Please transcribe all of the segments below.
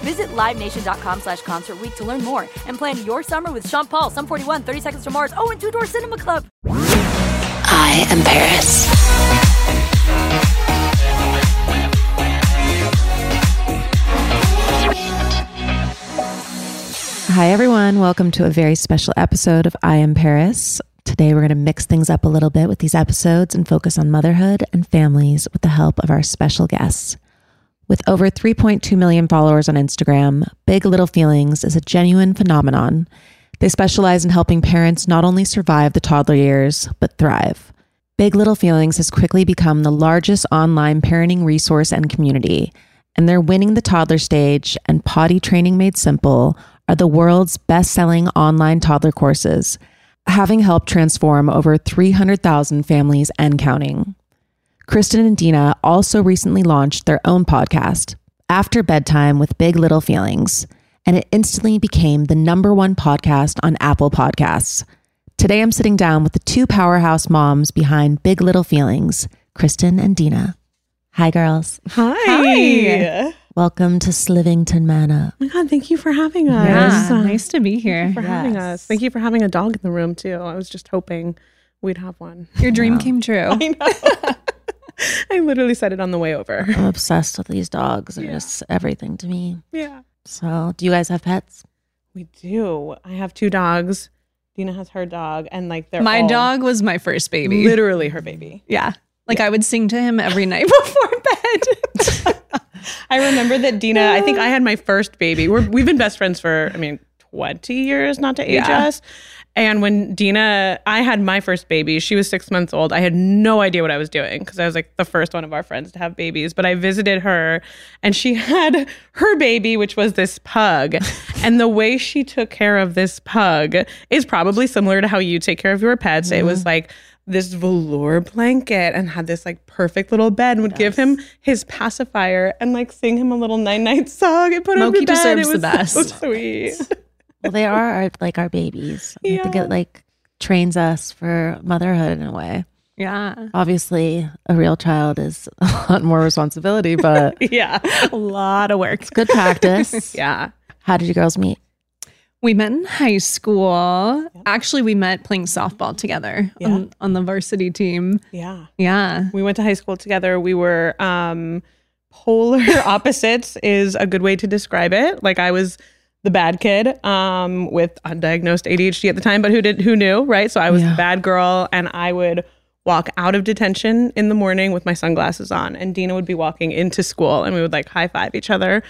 Visit LiveNation.com slash Concert Week to learn more and plan your summer with Sean Paul, Sum 41, 30 Seconds to Mars, oh, and Two Door Cinema Club. I am Paris. Hi, everyone. Welcome to a very special episode of I Am Paris. Today, we're going to mix things up a little bit with these episodes and focus on motherhood and families with the help of our special guests. With over 3.2 million followers on Instagram, Big Little Feelings is a genuine phenomenon. They specialize in helping parents not only survive the toddler years, but thrive. Big Little Feelings has quickly become the largest online parenting resource and community, and their Winning the Toddler Stage and Potty Training Made Simple are the world's best selling online toddler courses, having helped transform over 300,000 families and counting. Kristin and Deena also recently launched their own podcast, After Bedtime with Big Little Feelings, and it instantly became the number one podcast on Apple Podcasts. Today, I'm sitting down with the two powerhouse moms behind Big Little Feelings, Kristin and Deena. Hi, girls. Hi. Welcome to Slivington Manor. Oh my God, thank you for having us. Yeah, Uh, nice to be here. for having us. Thank you for having a dog in the room too. I was just hoping we'd have one. Your dream came true. I know. I literally said it on the way over. I'm obsessed with these dogs. They're just everything to me. Yeah. So, do you guys have pets? We do. I have two dogs. Deena has her dog, and like they're My all dog was my first baby. literally her baby. Yeah. Like I would sing to him every night before bed. I remember that Deena. I think I had my first baby. We're, we've been best friends for, I mean, twenty years, not to age Yeah. us. And when Deena, I had my first baby. She was six months old. I had no idea what I was doing because I was like the first one of our friends to have babies. But I visited her, and she had her baby, which was this pug. and the way she took care of this pug is probably similar to how you take care of your pets. It was like this velour blanket and had this like perfect little bed and would give him his pacifier and like sing him a little night night song and put him to bed. deserves it the was so sweet. Well, they are our, like our babies. I think it like trains us for motherhood in a way. yeah. Obviously, a real child is a lot more responsibility, but yeah. A lot of work. It's good practice. Yeah. How did you girls meet? We met in high school. Actually, we met playing softball together on, on the varsity team. Yeah. Yeah. We went to high school together. We were um polar opposites is a good way to describe it. Like I was the bad kid um with undiagnosed ADHD at the time, but who did who knew, right? So I was Yeah. the bad girl and I would walk out of detention in the morning with my sunglasses on and Deena would be walking into school and we would like high five each other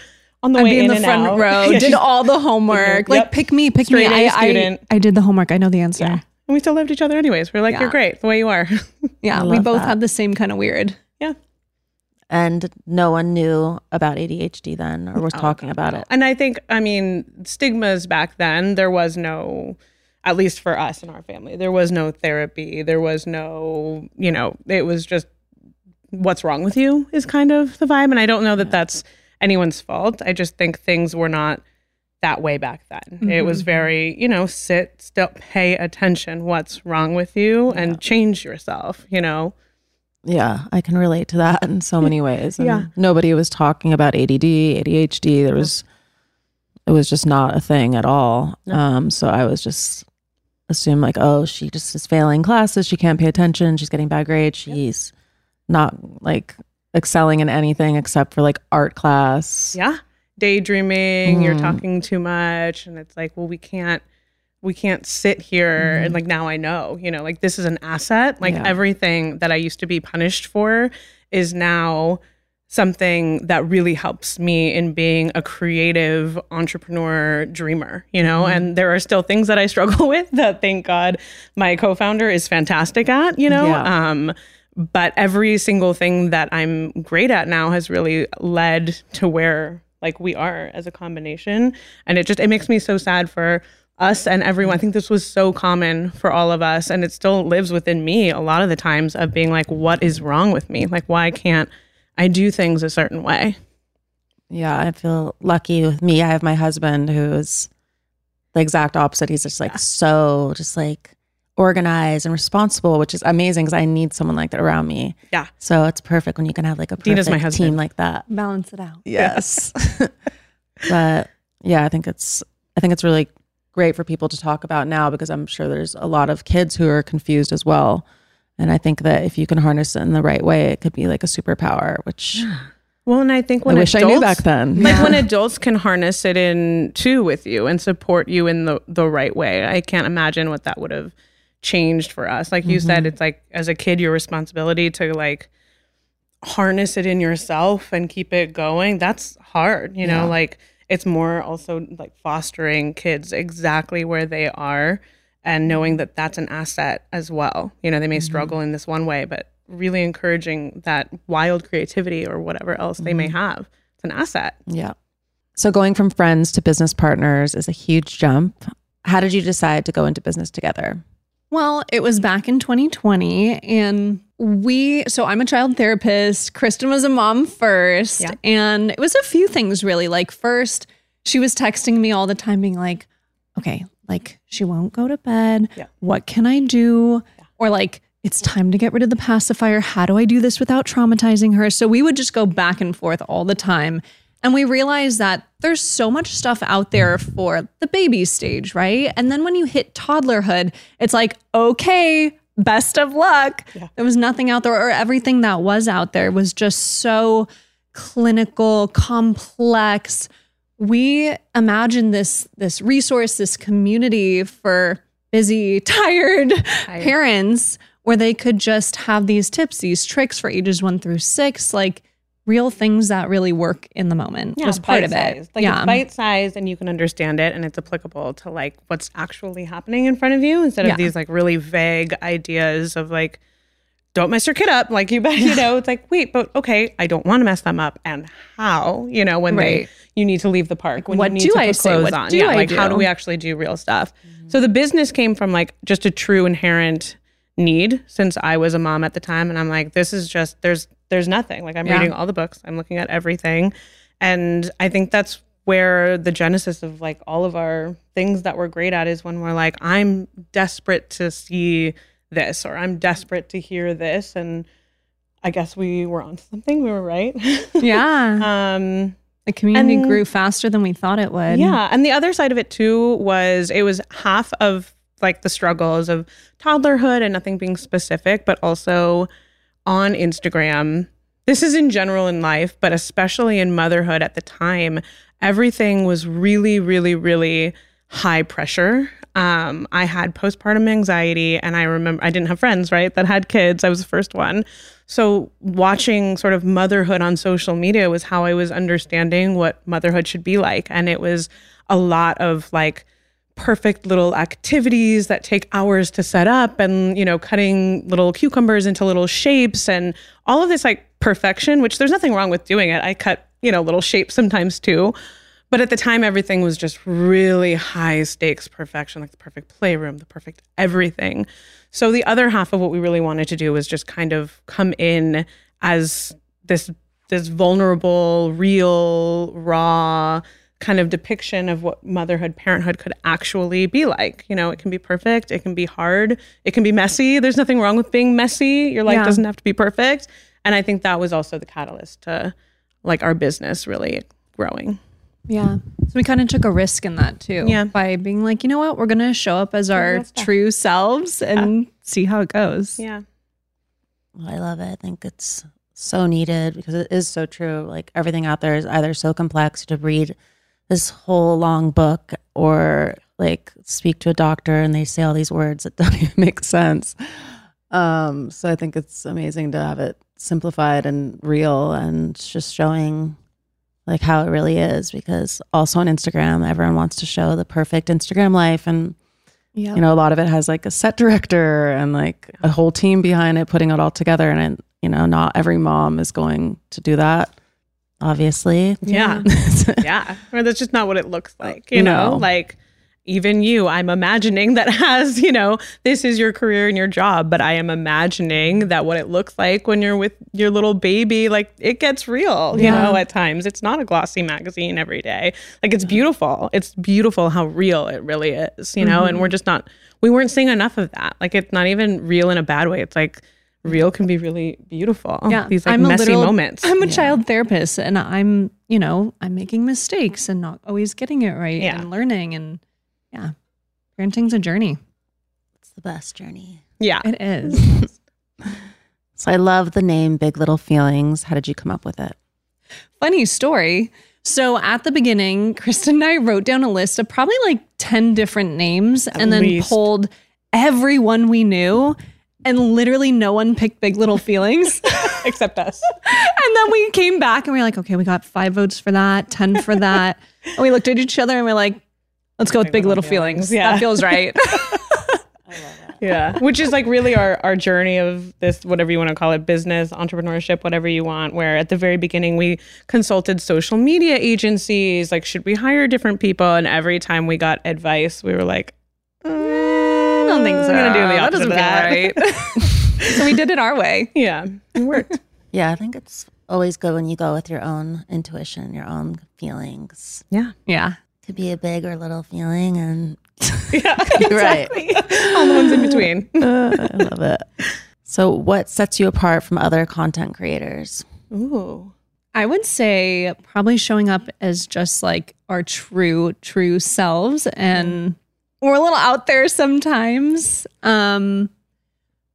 on the I'd way be in the and front out. row, did all the homework. Like, Yep. pick me, pick Straight me. A I, I, student. I did the homework. I know the answer. Yeah. And we still loved each other anyways. We're like, Yeah. you're great the way you are. Yeah, we both that. had the same kind of weird. yeah. And no one knew about ADHD then or was oh, talking about it. And I think, I mean, stigmas back then, there was no, at least for us in our family, there was no therapy. There was no, you know, it was just what's wrong with you is kind of the vibe. And I don't know that that's anyone's fault. I just think things were not that way back then. It was mm-hmm. very, you know, sit still, pay attention what's wrong with you and change yourself, you know. Yeah, I can relate to that in so many ways. And Yeah. Nobody was talking about ADD, ADHD. There was, it was just not a thing at all. Um, so I was just assumed like, oh, she just is failing classes. She can't pay attention. She's getting bad grades. She's not like excelling in anything except for like art class. Yeah. Daydreaming, you're Mm. talking too much and it's like, well, we can't we can't sit here and like now I know, you know, like this is an asset. Like Yeah. everything that I used to be punished for is now something that really helps me in being a creative entrepreneur dreamer, you know, and there are still things that I struggle with that thank God my co-founder is fantastic at, you know. Yeah. Um but every single thing that I'm great at now has really led to where like we are as a combination and it just it makes me so sad for us and everyone. I think this was so common for all of us and it still lives within me a lot of the times of being like what is wrong with me? Like why can't I do things a certain way? Yeah, I feel lucky with me. I have my husband who is the exact opposite. He's just like so just like organized and responsible, which is amazing because I need someone like that around me. Yeah. So it's perfect when you can have like a perfect my team like that. Balance it out. Yes. but yeah, I think it's I think it's really great for people to talk about now because I'm sure there's a lot of kids who are confused as well. And I think that if you can harness it in the right way, it could be like a superpower, which Well, and I think I when wish I adults, knew back then. like when adults can harness it in too with you and support you in the the right way. I can't imagine what that would have changed for us. Like you Mm-hmm. said, it's like as a kid, your responsibility to like harness it in yourself and keep it going. That's hard, you know. Yeah. Like it's more also like fostering kids exactly where they are and knowing that that's an asset as well. You know, they may mm-hmm. struggle in this one way, but really encouraging that wild creativity or whatever else they may mm-hmm. have. It's an asset. Yeah. So going from friends to business partners is a huge jump. How did you decide to go into business together? Well, it was back in 2020 and we so I'm a child therapist. Kristin was a mom first Yeah. and it was a few things really. Like first, she was texting me all the time being like, "Okay, like she won't go to bed. Yeah. What can I do?" Or like it's time to get rid of the pacifier. How do I do this without traumatizing her? So we would just go back and forth all the time. And we realized that there's so much stuff out there for the baby stage, right? And then when you hit toddlerhood, it's like, okay, best of luck. There was nothing out there, or everything that was out there was just so clinical, complex. We imagined this this resource, this community for busy, tired parents where they could just have these tips, these tricks for ages one through six, like real things that really work in the moment yeah, was part of it. Like yeah. it's bite sized and you can understand it and it's applicable to like what's actually happening in front of you instead Yeah. of these like really vague ideas of like don't mess your kid up. Like you bet, you know, it's like, wait, but okay, I don't want to mess them up. And how, you know, when Right. they, you need to leave the park, when What you need do to I put say? clothes What on. do yeah. I like how do do? we actually do real stuff? So the business came from like just a true inherent need since I was a mom at the time. And I'm like, this is just, there's, there's nothing. Like I'm Yeah. reading all the books, I'm looking at everything. And I think that's where the genesis of like all of our things that we're great at is when we're like, I'm desperate to see this or I'm desperate to hear this. And I guess we were on something. We were right. yeah. um, the community and- grew faster than we thought it would. yeah. And the other side of it too was it was half of like the struggles of toddlerhood and nothing being specific, but also on Instagram. This is in general in life, but especially in motherhood at the time, everything was really, really, really high pressure. Um, I had postpartum anxiety, and I remember I didn't have friends, right, that had kids. I was the first one. So, watching sort of motherhood on social media was how I was understanding what motherhood should be like. And it was a lot of like, perfect little activities that take hours to set up and you know cutting little cucumbers into little shapes and all of this like perfection which there's nothing wrong with doing it. I cut you know little shapes sometimes too. But at the time everything was just really high stakes perfection like the perfect playroom the perfect everything. So the other half of what we really wanted to do was just kind of come in as this this vulnerable real raw kind of depiction of what motherhood, parenthood could actually be like. You know, it can be perfect, it can be hard, it can be messy. There's nothing wrong with being messy. Your life Yeah. doesn't have to be perfect. And I think that was also the catalyst to like our business really growing. Yeah. So we kind of took a risk in that too. Yeah. By being like, you know what, we're gonna show up as our true selves and see how it goes. Yeah. I love it. I think it's so needed because it is so true. Like everything out there is either so complex to read this whole long book or like speak to a doctor and they say all these words that don't even make sense. Um, so I think it's amazing to have it simplified and real and just showing like how it really is because also on Instagram everyone wants to show the perfect Instagram life and Yeah. you know a lot of it has like a set director and like a whole team behind it putting it all together and it, you know not every mom is going to do that obviously Yeah. yeah. Or that's just not what it looks like, you know? Like even you, I'm imagining that has, you know, this is your career and your job, but I am imagining that what it looks like when you're with your little baby, like it gets real, you Yeah. know, at times. It's not a glossy magazine every day. Like it's beautiful. It's beautiful how real it really is, you know, and mm-hmm. we're just not, we weren't seeing enough of that. Like it's not even real in a bad way. It's like, Real can be really beautiful. Yeah. These like I'm a messy literal- moments. I'm a child therapist and I'm, you know, I'm making mistakes and not always getting it right Yeah. and learning and yeah. Parenting's a journey. it's the best journey yeah. It is. so i love the name big little feelings how did you come up with it Funny story. So at the beginning, Kristin and I wrote down a list of probably like 10 different names and then least. pulled everyone we knew. And literally no one picked Big Little Feelings. Except us. and then we came back and we were like, okay, we got five votes for that, 10 for that. and we looked at each other and we're like, let's go with Big, Little, Feelings. Yeah. That feels right. yeah which is like really our our journey of this whatever you want to call it business entrepreneurship whatever you want where at the very beginning we consulted social media agencies like should we hire different people and every time we got advice we were like i don't think so. I'm gonna do the That opposite doesn't of that. feel right. so we did it our way. yeah. It worked. Yeah i think it's always good when you go with your own intuition your own feelings. Yeah. Yeah. could be a big or little feeling and yeah right. all the ones in between. Uh, I love it. So what sets you apart from other content creators? Ooh. I would say probably showing up as just like our true, true selves. And we're a little out there sometimes. Um,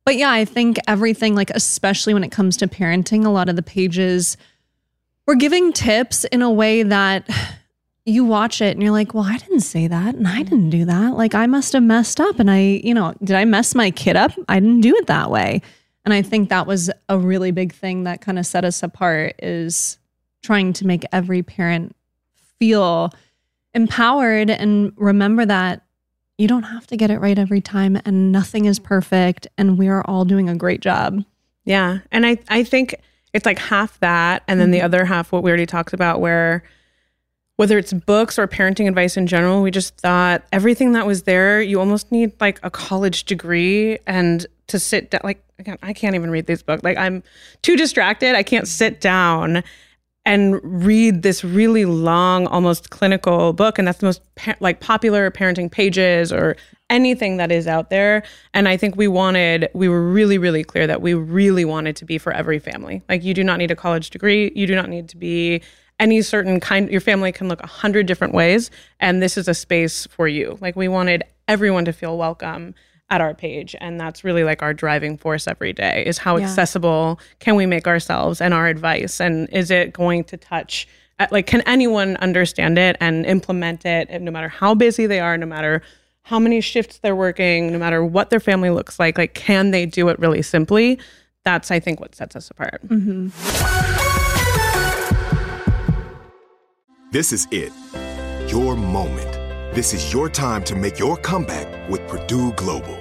but yeah, I think everything, like, especially when it comes to parenting, a lot of the pages, we're giving tips in a way that you watch it and you're like, well, I didn't say that and I didn't do that. Like, I must have messed up. And I, you know, did I mess my kid up? I didn't do it that way. And I think that was a really big thing that kind of set us apart is trying to make every parent feel empowered and remember that you don't have to get it right every time and nothing is perfect and we are all doing a great job. Yeah. And I, I think it's like half that. And then the mm-hmm. other half, what we already talked about, where whether it's books or parenting advice in general, we just thought everything that was there, you almost need like a college degree and to sit down. Like, again, I can't even read these books. Like, I'm too distracted. I can't sit down and read this really long, almost clinical book. And that's the most like popular parenting pages or anything that is out there. And I think we wanted, we were really, really clear that we really wanted to be for every family. Like you do not need a college degree. You do not need to be any certain kind. Your family can look a hundred different ways. And this is a space for you. Like we wanted everyone to feel welcome at our page and that's really like our driving force every day is how accessible can we make ourselves and our advice and is it going to touch uh, like can anyone understand it and implement it and no matter how busy they are no matter how many shifts they're working no matter what their family looks like like can they do it really simply that's i think what sets us apart This is it. Your moment. This is your time to make your comeback with Purdue Global.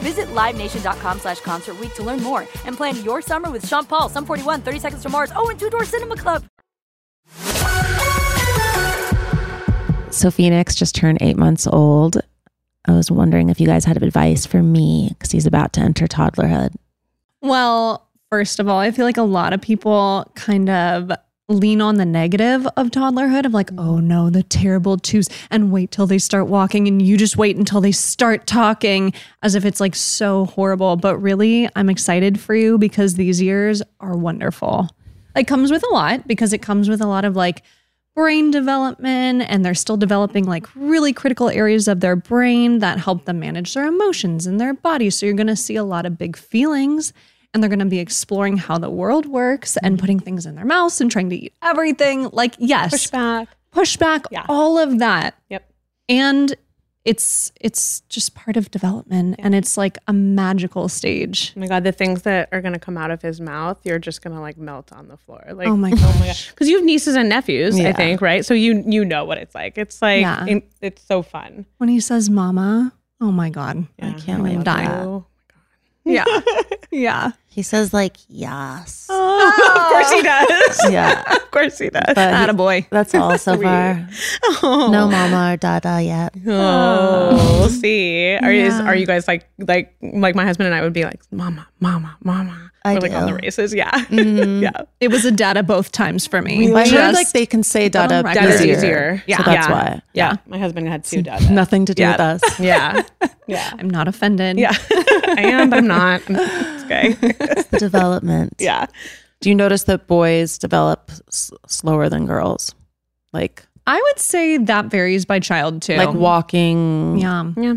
Visit LiveNation.com slash Concert Week to learn more and plan your summer with Sean Paul, Sum 41, 30 Seconds to Mars, oh, and Two Door Cinema Club. So Phoenix just turned eight months old. I was wondering if you guys had advice for me because he's about to enter toddlerhood. Well, first of all, I feel like a lot of people kind of lean on the negative of toddlerhood of like, oh no, the terrible twos, and wait till they start walking, and you just wait until they start talking as if it's like so horrible. But really, I'm excited for you because these years are wonderful. It comes with a lot because it comes with a lot of like brain development and they're still developing like really critical areas of their brain that help them manage their emotions and their body. So you're going to see a lot of big feelings and they're going to be exploring how the world works and mm-hmm. putting things in their mouths and trying to eat everything. Like, yes, Pushback. pushback, Yeah. all of that. Yep. And it's it's just part of development and it's like a magical stage. Oh my god, the things that are gonna come out of his mouth, you're just gonna like melt on the floor. Like Oh my oh my god, because you have nieces and nephews, I think, right? So you you know what it's like. It's like Yeah. in- it's so fun. When he says mama, oh my god. Yeah, can't wait love for that. you. Yeah. yeah. He says like yes. of course he does. Yeah. of course he does. But he- boy. that's all so far. No mama or dada yet. Oh, we'll see. Are is Yeah. are you guys like like like my husband and I would be like, Mama, Mama, Mama. I We're like on the races, yeah. Mhm. yeah. It was a data both times for me. I heard like they can say put on dada record. Dada's easier. Yeah, So that's Yeah. why. Yeah. My husband had two dads. Nothing to do Yeah. with us. Yeah. Yeah. I'm not offended. Yeah. I am, but I'm not. It's okay. The development. yeah. Do you notice that boys develop s- slower than girls? Like I would say that varies by child too. like walking. Yeah. Yeah.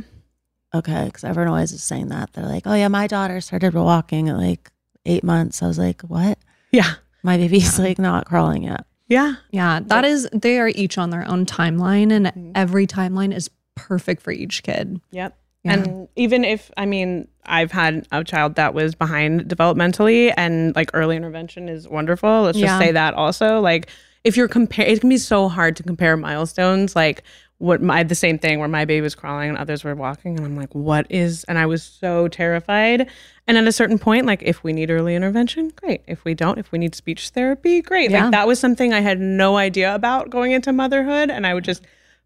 Okay, because everyone always is saying that. They're like, "Oh yeah, my daughter started walking at like eight months." I was like, "What? Yeah. My baby's like not crawling yet." Yeah. Yeah. That is they are each on their own timeline and Mm-hmm. every timeline is perfect for each kid. Yep. Yeah. And even if I mean I've had a child that was behind developmentally and like early intervention is wonderful. Let's just Yeah. say that also. Like if you're compare it can be so hard to compare milestones like what my the same thing where my baby was crawling and others were walking and I'm like what is and I was so terrified. And at a certain point like if we need early intervention, great. If we don't, if we need speech therapy, great. Yeah. Like that was something I had no idea about going into motherhood and I would just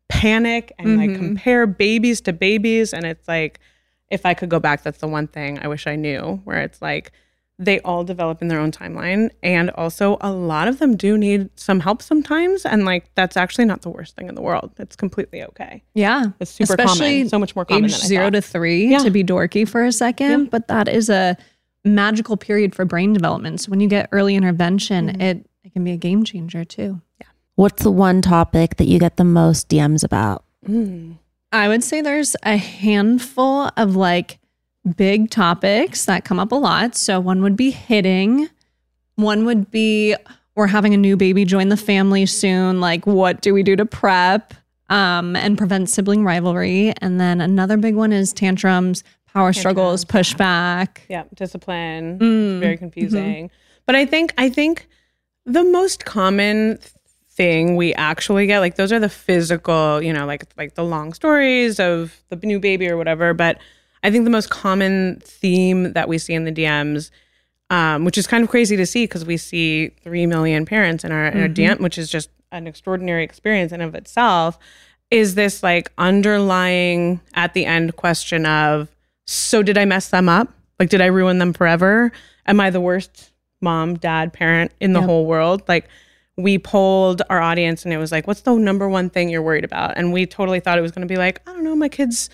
panic and like mm-hmm. compare babies to babies and it's like if i could go back that's the one thing i wish i knew where it's like they all develop in their own timeline and also a lot of them do need some help sometimes and like that's actually not the worst thing in the world it's completely okay Yeah. it's super Especially common so much more common age than I zero thought. to three Yeah. to be dorky for a second, but that is a magical period for brain development. So when you get early intervention, Mm-hmm. it, it can be a game changer too. Yeah. What's the one topic that you get the most DMs about? I would say there's a handful of like big topics that come up a lot. So one would be hitting, one would be we're having a new baby join the family soon. Like, what do we do to prep um, and prevent sibling rivalry? And then another big one is tantrums, power struggles, pushback. yeah discipline Mm, very confusing But I think I think the most common thing we actually get like those are the physical, you know, like like the long stories of the new baby or whatever, but I think the most common theme that we see in the DMs um, which is kind of crazy to see because we see 3 million parents in our, in our DM, which is just an extraordinary experience in of itself, is this like underlying at the end question of, so did I mess them up? Like, did I ruin them forever? Am I the worst mom, dad, parent in the whole world? Like, we polled our audience and it was like, what's the number one thing you're worried about? And we totally thought it was going to be like, I don't know, my kids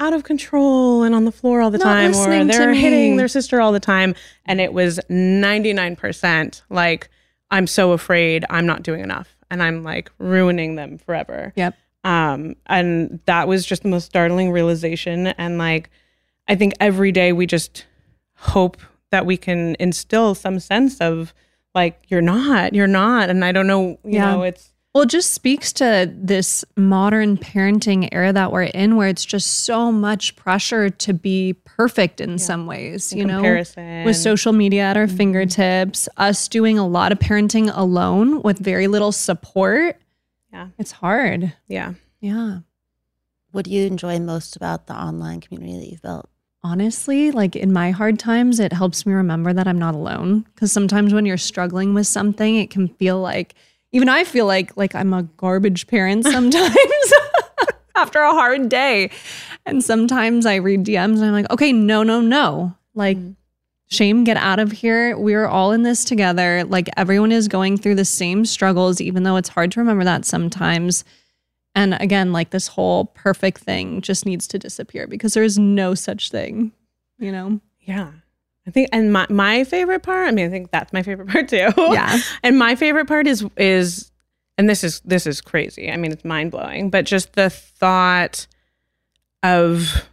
out of control and on the floor all the Not time, or they're hitting their sister all the time. And it was 99% like, I'm so afraid I'm not doing enough and I'm like ruining them forever. Yep. Um, and that was just the most startling realization. And like, I think every day we just hope that we can instill some sense of like, you're not, you're not. And I don't know, you Yeah. know, it's, Well, it just speaks to this modern parenting era that we're in where it's just so much pressure to be perfect in some ways, you know, with social media at our mm-hmm. fingertips, us doing a lot of parenting alone with very little support. Yeah. It's hard. yeah. Yeah. What do you enjoy most about the online community that you've built? Honestly, like in my hard times, it helps me remember that I'm not alone. Because sometimes when you're struggling with something, it can feel like, even I feel like like I'm a garbage parent sometimes after a hard day. And sometimes I read DMs and I'm like, okay, no, no, no. Like, mm. shame, get out of here. We're all in this together. Like everyone is going through the same struggles, even though it's hard to remember that sometimes. And again, like this whole perfect thing just needs to disappear because there is no such thing, you know? Yeah. I think and my my favorite part, I mean I think that's my favorite part too. Yeah. and my favorite part is is and this is this is crazy. I mean it's mind-blowing, but just the thought of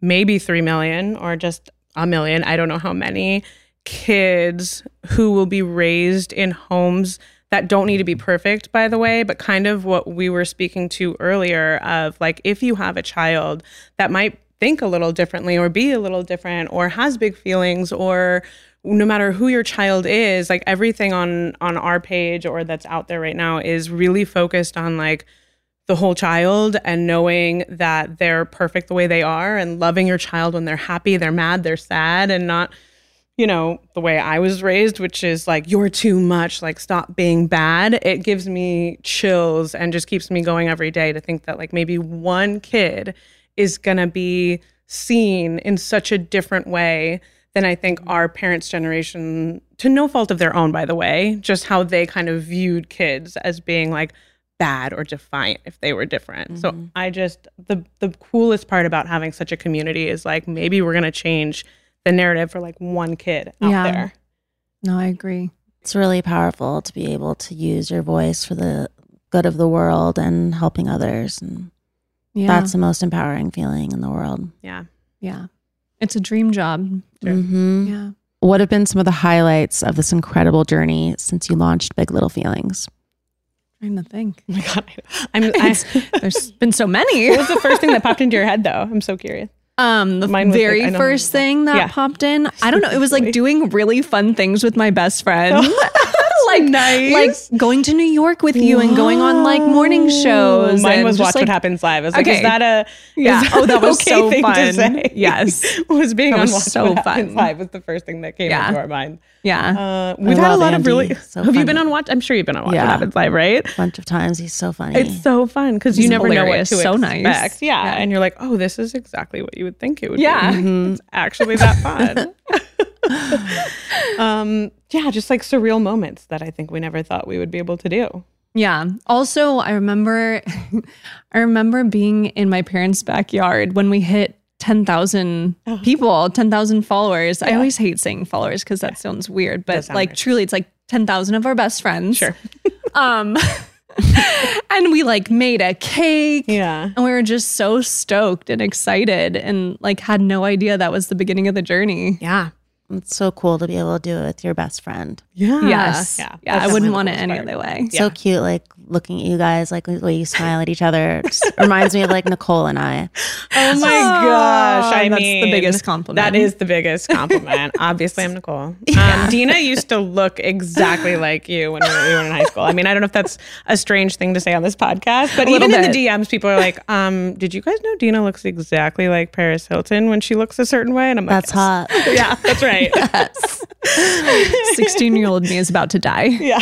maybe 3 million or just a million, I don't know how many kids who will be raised in homes that don't need to be perfect by the way but kind of what we were speaking to earlier of like if you have a child that might think a little differently or be a little different or has big feelings or no matter who your child is like everything on on our page or that's out there right now is really focused on like the whole child and knowing that they're perfect the way they are and loving your child when they're happy, they're mad, they're sad, and not, you know, the way I was raised, which is like, you're too much, like, stop being bad. It gives me chills and just keeps me going every day to think that, like, maybe one kid is going to be seen in such a different way than I think our parents' generation, to no fault of their own, by the way, just how they kind of viewed kids as being like, bad or defiant if they were different. So mm-hmm. I just the the coolest part about having such a community is like maybe we're gonna change the narrative for like one kid out Yeah. there. No, I agree. It's really powerful to be able to use your voice for the good of the world and helping others. And Yeah. that's the most empowering feeling in the world. Yeah. yeah. It's a dream job. hmm Yeah. What have been some of the highlights of this incredible journey since you launched Big Little Feelings? Trying to think. Oh my god. I'm I, There's been so many. what was the first thing that popped into your head though? I'm so curious. Um, the Mine was like, very I know first thing that Yeah. popped in, I don't know. It was like doing really fun things with my best friend. like nice. like going to New York with you and going on like morning shows. Mine was Watch like, What Happens Live. I was like, Okay. is that a Yeah. is Oh, that was okay so thing to fun. say? Yes. was being That on was Watch so What Happens fun. Live was the first thing that came Yeah. into our mind. Yeah. Uh, we've had a lot of really. So have you been on Watch? I'm sure you've been on Watch Yeah. What Happens Live, right? A bunch of times. He's so funny. It's so fun because you never hilarious. know what to So expect. nice. Yeah. Yeah. and you're like, oh, this is exactly what you would think it would Yeah. be. It's actually that fun. um, yeah, just like surreal moments that I think we never thought we would be able to do. Yeah. Also, I remember I remember being in my parents' backyard when we hit 10,000 Oh. people, 10,000 followers. I always hate saying followers cuz that sounds weird, but sound like weird. truly it's like 10,000 of our best friends. Sure. Um and we like made a cake. Yeah. And we were just so stoked and excited and like had no idea that was the beginning of the journey. Yeah. It's so cool to be able to do it with your best friend. Yeah. Yes. Yeah. Yeah. I wouldn't the want it coolest any other way. So cute, like looking at you guys, like the way you smile at each other. Just reminds me of like Nicole and I. Oh my gosh. I that's the biggest compliment. That is the biggest compliment. Obviously, I'm Nicole. Um, Deena used to look exactly like you when we were, in high school. I mean, I don't know if that's a strange thing to say on this podcast, but A little even in the DMs, people are like, um, did you guys know Deena looks exactly like Paris Hilton when she looks a certain way? And I'm like, That's hot. Yeah, that's right. Yes. 16 year old me is about to die. Yeah.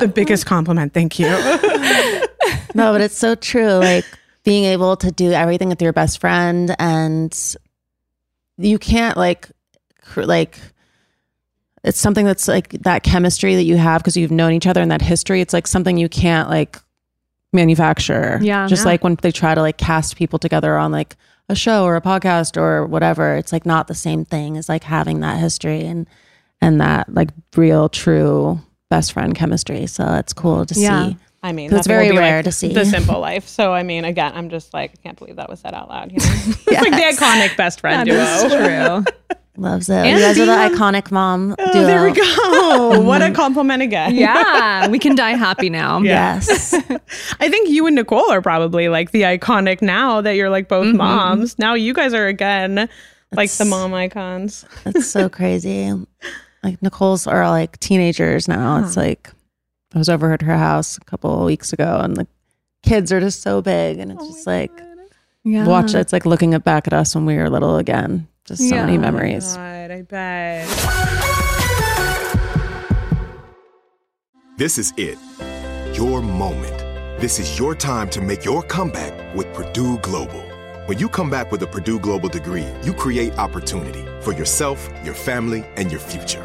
the biggest compliment. Thank you. No, but it's so true. Like being able to do everything with your best friend, and you can't like, cr- like, it's something that's like that chemistry that you have because you've known each other and that history. It's like something you can't like manufacture. Yeah. Just Yeah. like when they try to like cast people together on like a show or a podcast or whatever, it's like not the same thing as like having that history and and that like real true best friend chemistry. So it's cool to Yeah. see. I mean, It's very rare like to see. the simple life. So, I mean, again, I'm just like, I can't believe that was said out loud. You know? It's like the iconic best friend That is duo. true. Loves it. And you guys are the being iconic mom oh, duo. Oh, there we go. what a compliment again. Yeah. We can die happy now. Yes. I think you and Nicole are probably like the iconic now that you're like both mm-hmm. moms. Now you guys are again like the mom icons. that's so crazy. Like Nicole's are like teenagers now. It's like I was over at her house a couple of weeks ago and the kids are just so big and it's oh just like Yeah. watch. It's like looking at back at us when we were little again. Just so many Yeah. memories. Oh God, I bet. This is it. Your moment. This is your time to make your comeback with Purdue Global. When you come back with a Purdue Global degree, you create opportunity for yourself, your family, and your future.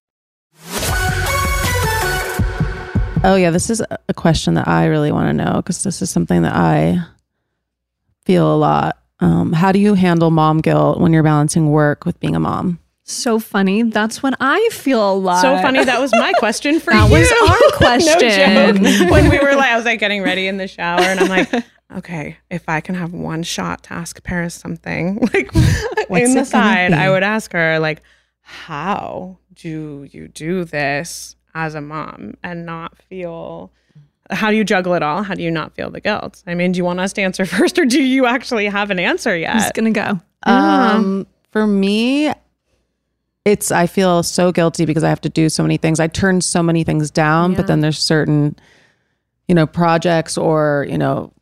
Oh yeah, this is a question that I really want to know because this is something that I feel a lot. Um, how do you handle mom guilt when you're balancing work with being a mom? So funny. That's what I feel a lot. So funny. That was my question for That you. That was our question. no joke. When we were like, I was like getting ready in the shower, and I'm like, okay, if I can have one shot to ask Paris something, like What's in the side. I would ask her like, how do you do this as a mom and not feel? How do you juggle it all? How do you not feel the guilt? I mean, do you want us to answer first, or do you actually have an answer I'm just gonna go. Um, for me, it's I feel so guilty because I have to do so many things. I turn so many things down, but then there's certain, you know, projects or you know,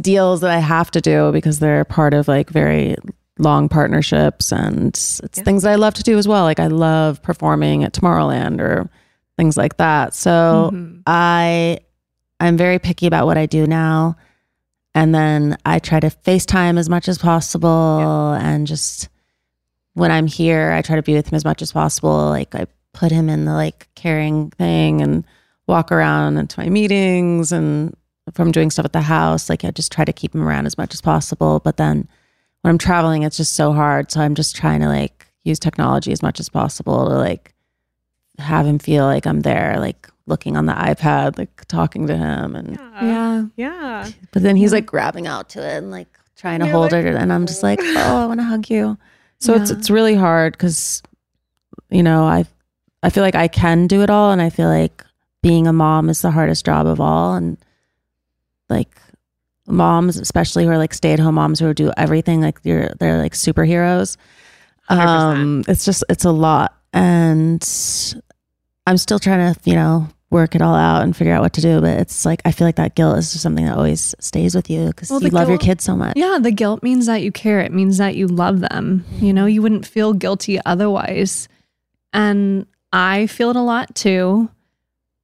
deals that I have to do because they're part of like very long partnerships and it's things that I love to do as well. Like I love performing at Tomorrowland or things like that. So mm-hmm. I I'm very picky about what I do now. And then I try to FaceTime as much as possible and just when I'm here, I try to be with him as much as possible. Like I put him in the like caring thing and walk around into my meetings and from doing stuff at the house, like I just try to keep him around as much as possible. But then when I'm traveling, it's just so hard. So I'm just trying to like use technology as much as possible to like have him feel like I'm there, like looking on the iPad, like talking to him. And Yeah. Yeah. but then he's like grabbing out to it and like trying to You're hold like, it, and I'm just like, oh, oh I want to hug you. So it's it's really hard because, you know, I I feel like I can do it all, and I feel like being a mom is the hardest job of all, and like moms, especially who are like stay at home moms who do everything, like you're they're like superheroes. 100%. Um, it's just it's a lot, and I'm still trying to you know work it all out and figure out what to do. But it's like I feel like that guilt is just something that always stays with you because Well, you love your kids so much. Yeah, the guilt means that you care. It means that you love them. You know, you wouldn't feel guilty otherwise. And I feel it a lot too.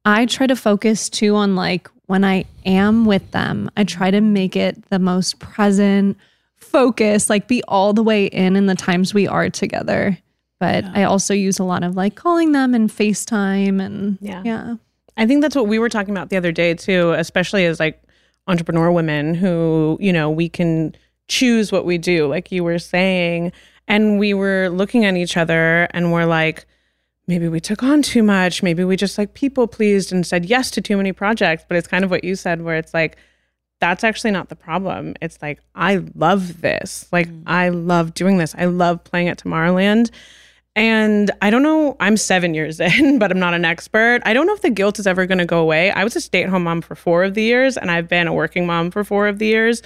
I try to focus too on like when I am with them, I try to make it the most present, focus, like be all the way in in the times we are together. But I also use a lot of like calling them and FaceTime and Yeah. yeah. I think that's what we were talking about the other day too, especially as like entrepreneur women who, you know, we can choose what we do, like you were saying. And we were looking at each other and we're like, maybe we took on too much. Maybe we just like people pleased and said yes to too many projects. But it's kind of what you said, where it's like, that's actually not the problem. It's like, I love this. Like, mm. I love doing this. I love playing at Tomorrowland. And I don't know, I'm seven years in, but I'm not an expert. I don't know if the guilt is ever going to go away. I was a stay at home mom for four of the years, and I've been a working mom for four of the years.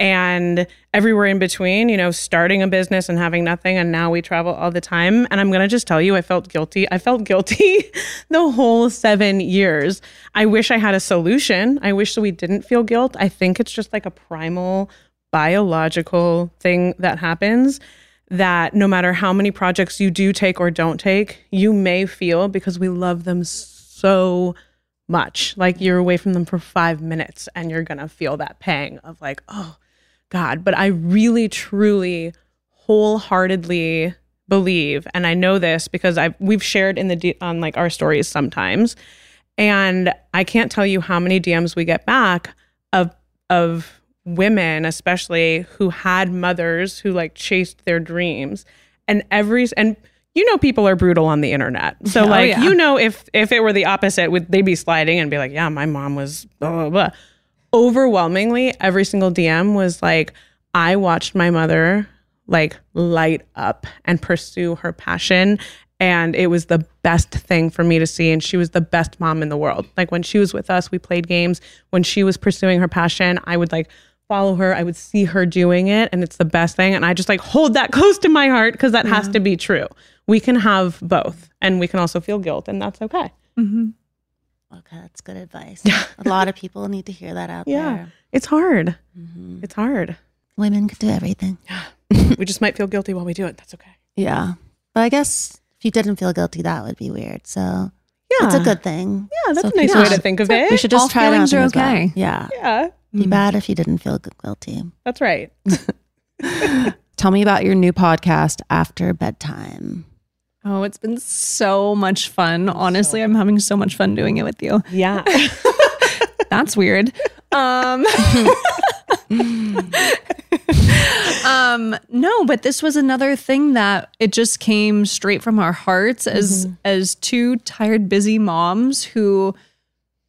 And everywhere in between, you know, starting a business and having nothing. And now we travel all the time. And I'm going to just tell you, I felt guilty. I felt guilty the whole seven years. I wish I had a solution. I wish we didn't feel guilt. I think it's just like a primal biological thing that happens that no matter how many projects you do take or don't take, you may feel because we love them so much. Like you're away from them for five minutes and you're going to feel that pang of like, oh God. But I really, truly, wholeheartedly believe, and I know this because I've, we've shared in the, on like our stories sometimes. And I can't tell you how many DMs we get back of, of women, especially who had mothers who like chased their dreams and every, and you know, people are brutal on the internet. So Oh, like, yeah. you know, if, if it were the opposite, would they be sliding and be like, yeah, my mom was blah, blah, blah. Overwhelmingly, every single DM was like, I watched my mother like light up and pursue her passion. And it was the best thing for me to see. And she was the best mom in the world. Like when she was with us, we played games. When she was pursuing her passion, I would like follow her. I would see her doing it. And it's the best thing. And I just like hold that close to my heart because that has to be true. We can have both and we can also feel guilt, and that's okay. Mm-hmm. Okay, that's good advice. a lot of people need to hear that out Yeah. there. It's hard. Mhm. It's hard. Women can do everything. we just might feel guilty while we do it. That's okay. Yeah. But I guess if you didn't feel guilty, that would be weird. So Yeah. it's a good thing. Yeah, that's So a nice people way to think of it. We should just All try it out are as well. okay. Yeah. Yeah, Be bad if you didn't feel guilty. that's right. Tell me about your new podcast, After Bedtime. Oh, it's been so much fun. Honestly, I'm having so much fun doing it with you. Yeah. That's weird. Um, um, no, but this was another thing that it just came straight from our hearts as as two tired, busy moms who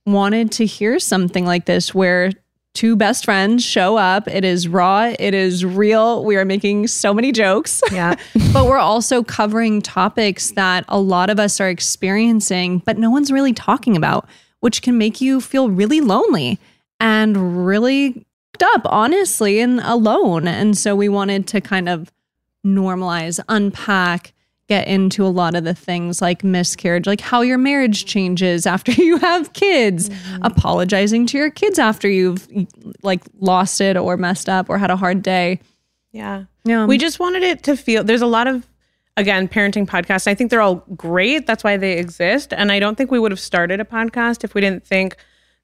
wanted to hear something like this where two best friends show up. It is raw, it is real. We are making so many jokes. yeah. but we're also covering topics that a lot of us are experiencing, but no one's really talking about, which can make you feel really lonely and really up, honestly, and alone. And so we wanted to kind of normalize, unpack, get into a lot of the things like miscarriage, like how your marriage changes after you have kids, mm-hmm. apologizing to your kids after you've like lost it or messed up or had a hard day. Yeah. Yeah. We just wanted it to feel there's a lot of again parenting podcasts. I think they're all great. That's why they exist. And I don't think we would have started a podcast if we didn't think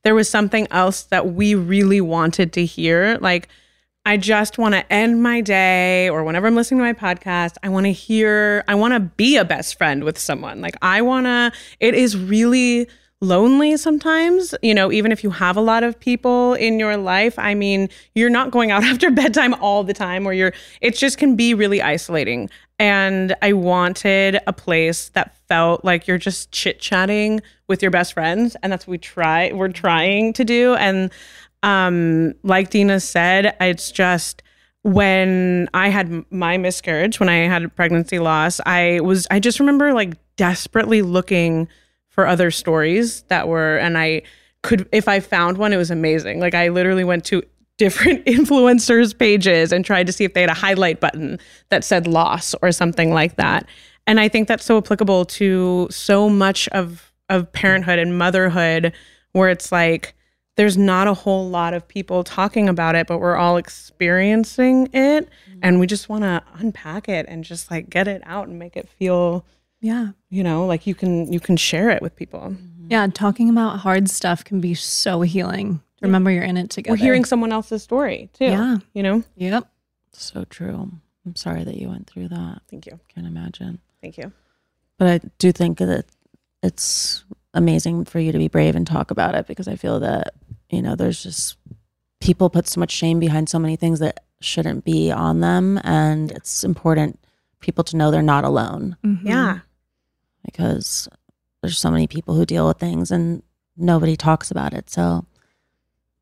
there was something else that we really wanted to hear. Like, I just want to end my day or whenever I'm listening to my podcast, I want to hear, I want to be a best friend with someone. Like, I want to, it is really lonely sometimes, you know, even if you have a lot of people in your life. I mean, you're not going out after bedtime all the time or you're, it just can be really isolating. And I wanted a place that felt like you're just chit chatting with your best friends. And that's what we try, we're trying to do. And, um, like Deena said, it's just, when I had my miscarriage, when I had pregnancy loss, I was, I just remember like desperately looking for other stories that were, and I could, if I found one, it was amazing. Like I literally went to different influencers' pages and tried to see if they had a highlight button that said loss or something like that. And I think that's so applicable to so much of, of parenthood and motherhood where it's like, there's not a whole lot of people talking about it, but we're all experiencing it. And we just want to unpack it and just like get it out and make it feel Yeah. you know like you can you can share it with people mm-hmm. Yeah. Talking about hard stuff can be so healing. Remember, you're in it together. we're hearing someone else's story too Yeah. you know Yep. So true. I'm sorry that you went through that. thank you Can't imagine. thank you But I do think that it's amazing for you to be brave and talk about it because I feel that, you know, there's just people put so much shame behind so many things that shouldn't be on them. And it's important people to know they're not alone Mhm. yeah because there's so many people who deal with things and nobody talks about it. So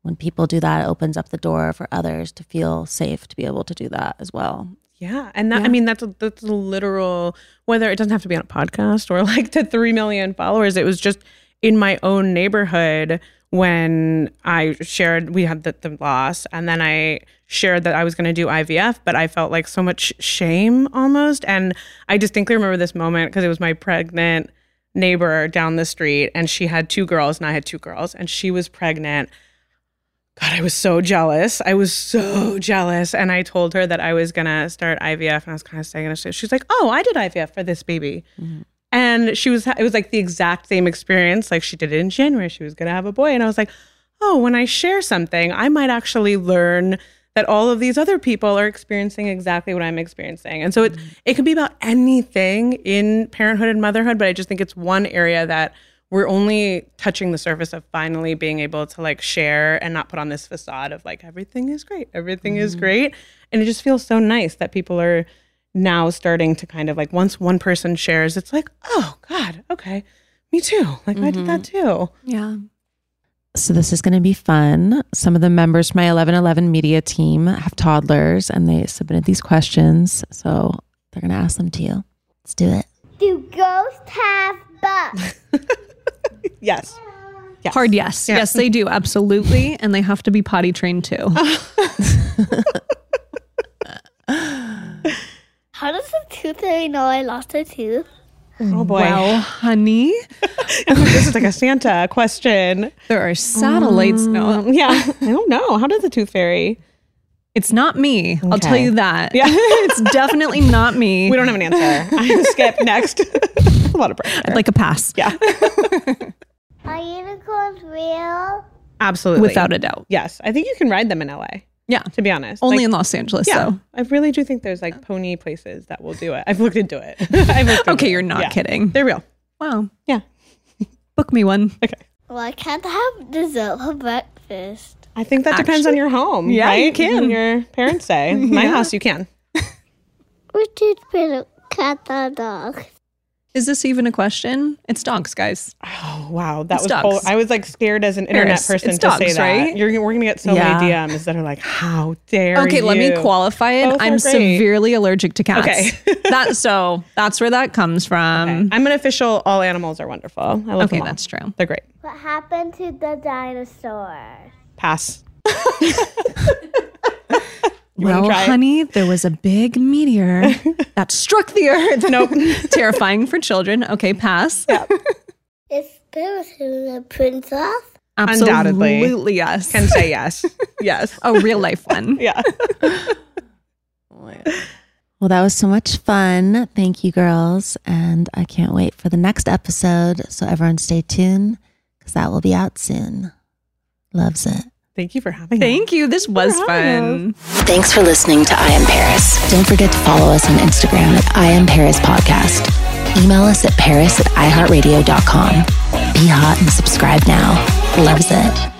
when people do that, it opens up the door for others to feel safe to be able to do that as well. yeah and that i mean that's a, that's a literal whether it doesn't have to be on a podcast or like to 3 million followers it was just in my own neighborhood when i shared we had the, the loss and then i shared that i was going to do ivf but i felt like so much shame almost and i distinctly remember this moment because it was my pregnant neighbor down the street and she had two girls and i had two girls and she was pregnant God, I was so jealous. I was so jealous. And I told her that I was going to start IVF and I was kind of saying. She's like, oh, I did IVF for this baby. Mm-hmm. And she was, it was like the exact same experience. Like she did it in January. She was going to have a boy. And I was like, oh, when I share something, I might actually learn that all of these other people are experiencing exactly what I'm experiencing. And so it, mm-hmm. it can be about anything in parenthood and motherhood, but I just think it's one area that we're only touching the surface of finally being able to like share and not put on this facade of like everything is great, everything is mm-hmm. great. And it just feels so nice that people are now starting to kind of like once one person shares, it's like, oh God, okay, me too. Like I did that mm-hmm. too. Yeah. So this is going to be fun. Some of the members from my 1111 media team have toddlers and they submitted these questions. So they're going to ask them to you. Let's do it. Do ghosts have butts? Yes. Yes. Hard yes. Yes, they do. Absolutely. And they have to be potty trained too. How does the tooth fairy know I lost a tooth? Oh boy. Well, honey, this is like a Santa question. there are satellites. No, Um, yeah. I don't know. How does the tooth fairy? it's not me. I'll tell you that. Yeah. it's definitely not me. We don't have an answer. I skip next. a lot of pressure. I'd like a pass. Yeah. Are unicorns real? Absolutely. Without a doubt. Yes. I think you can ride them in LA, Yeah. to be honest. Only Like, in Los Angeles, Yeah. though. I really do think there's like pony places that will do it. I've looked into it. I've looked into Okay, it. you're not Yeah. kidding. They're real. Wow. Yeah. Book me one. Okay. Why can't I have dessert for breakfast? I think that depends on your home. Yeah, you right? can. When your parents say. My house, you can. Which is better, cat or dog? Is this even a question? It's dogs, guys. Oh wow, that It's was. dogs. Cold. I was like scared as an internet Paris, person it's to say that. right? You're, we're gonna get so Yeah. many DMs that are like, "How dare you? Okay, let me qualify it. Both I'm severely allergic to cats. Okay. that so that's where that comes from. Okay. I'm an official. All animals are wonderful. I love Okay, them all. that's true. They're great. What happened to the dinosaurs? Pass. You well, try it? honey, there was a big meteor that struck the earth. Nope. Terrifying for children. Okay, pass. Is Spirit a princess? Undoubtedly. Absolutely yes. Can say yes. yes. a real life one. Yeah. Well, that was so much fun. Thank you, girls. And I can't wait for the next episode. So everyone stay tuned because that will be out soon. Loves it. Thank you for having me. Thank you. This was having fun. Thanks for listening to I Am Paris. Don't forget to follow us on Instagram at I Am Paris Podcast. Email us at paris at iheartradio.com. Be hot and subscribe now. Loves it.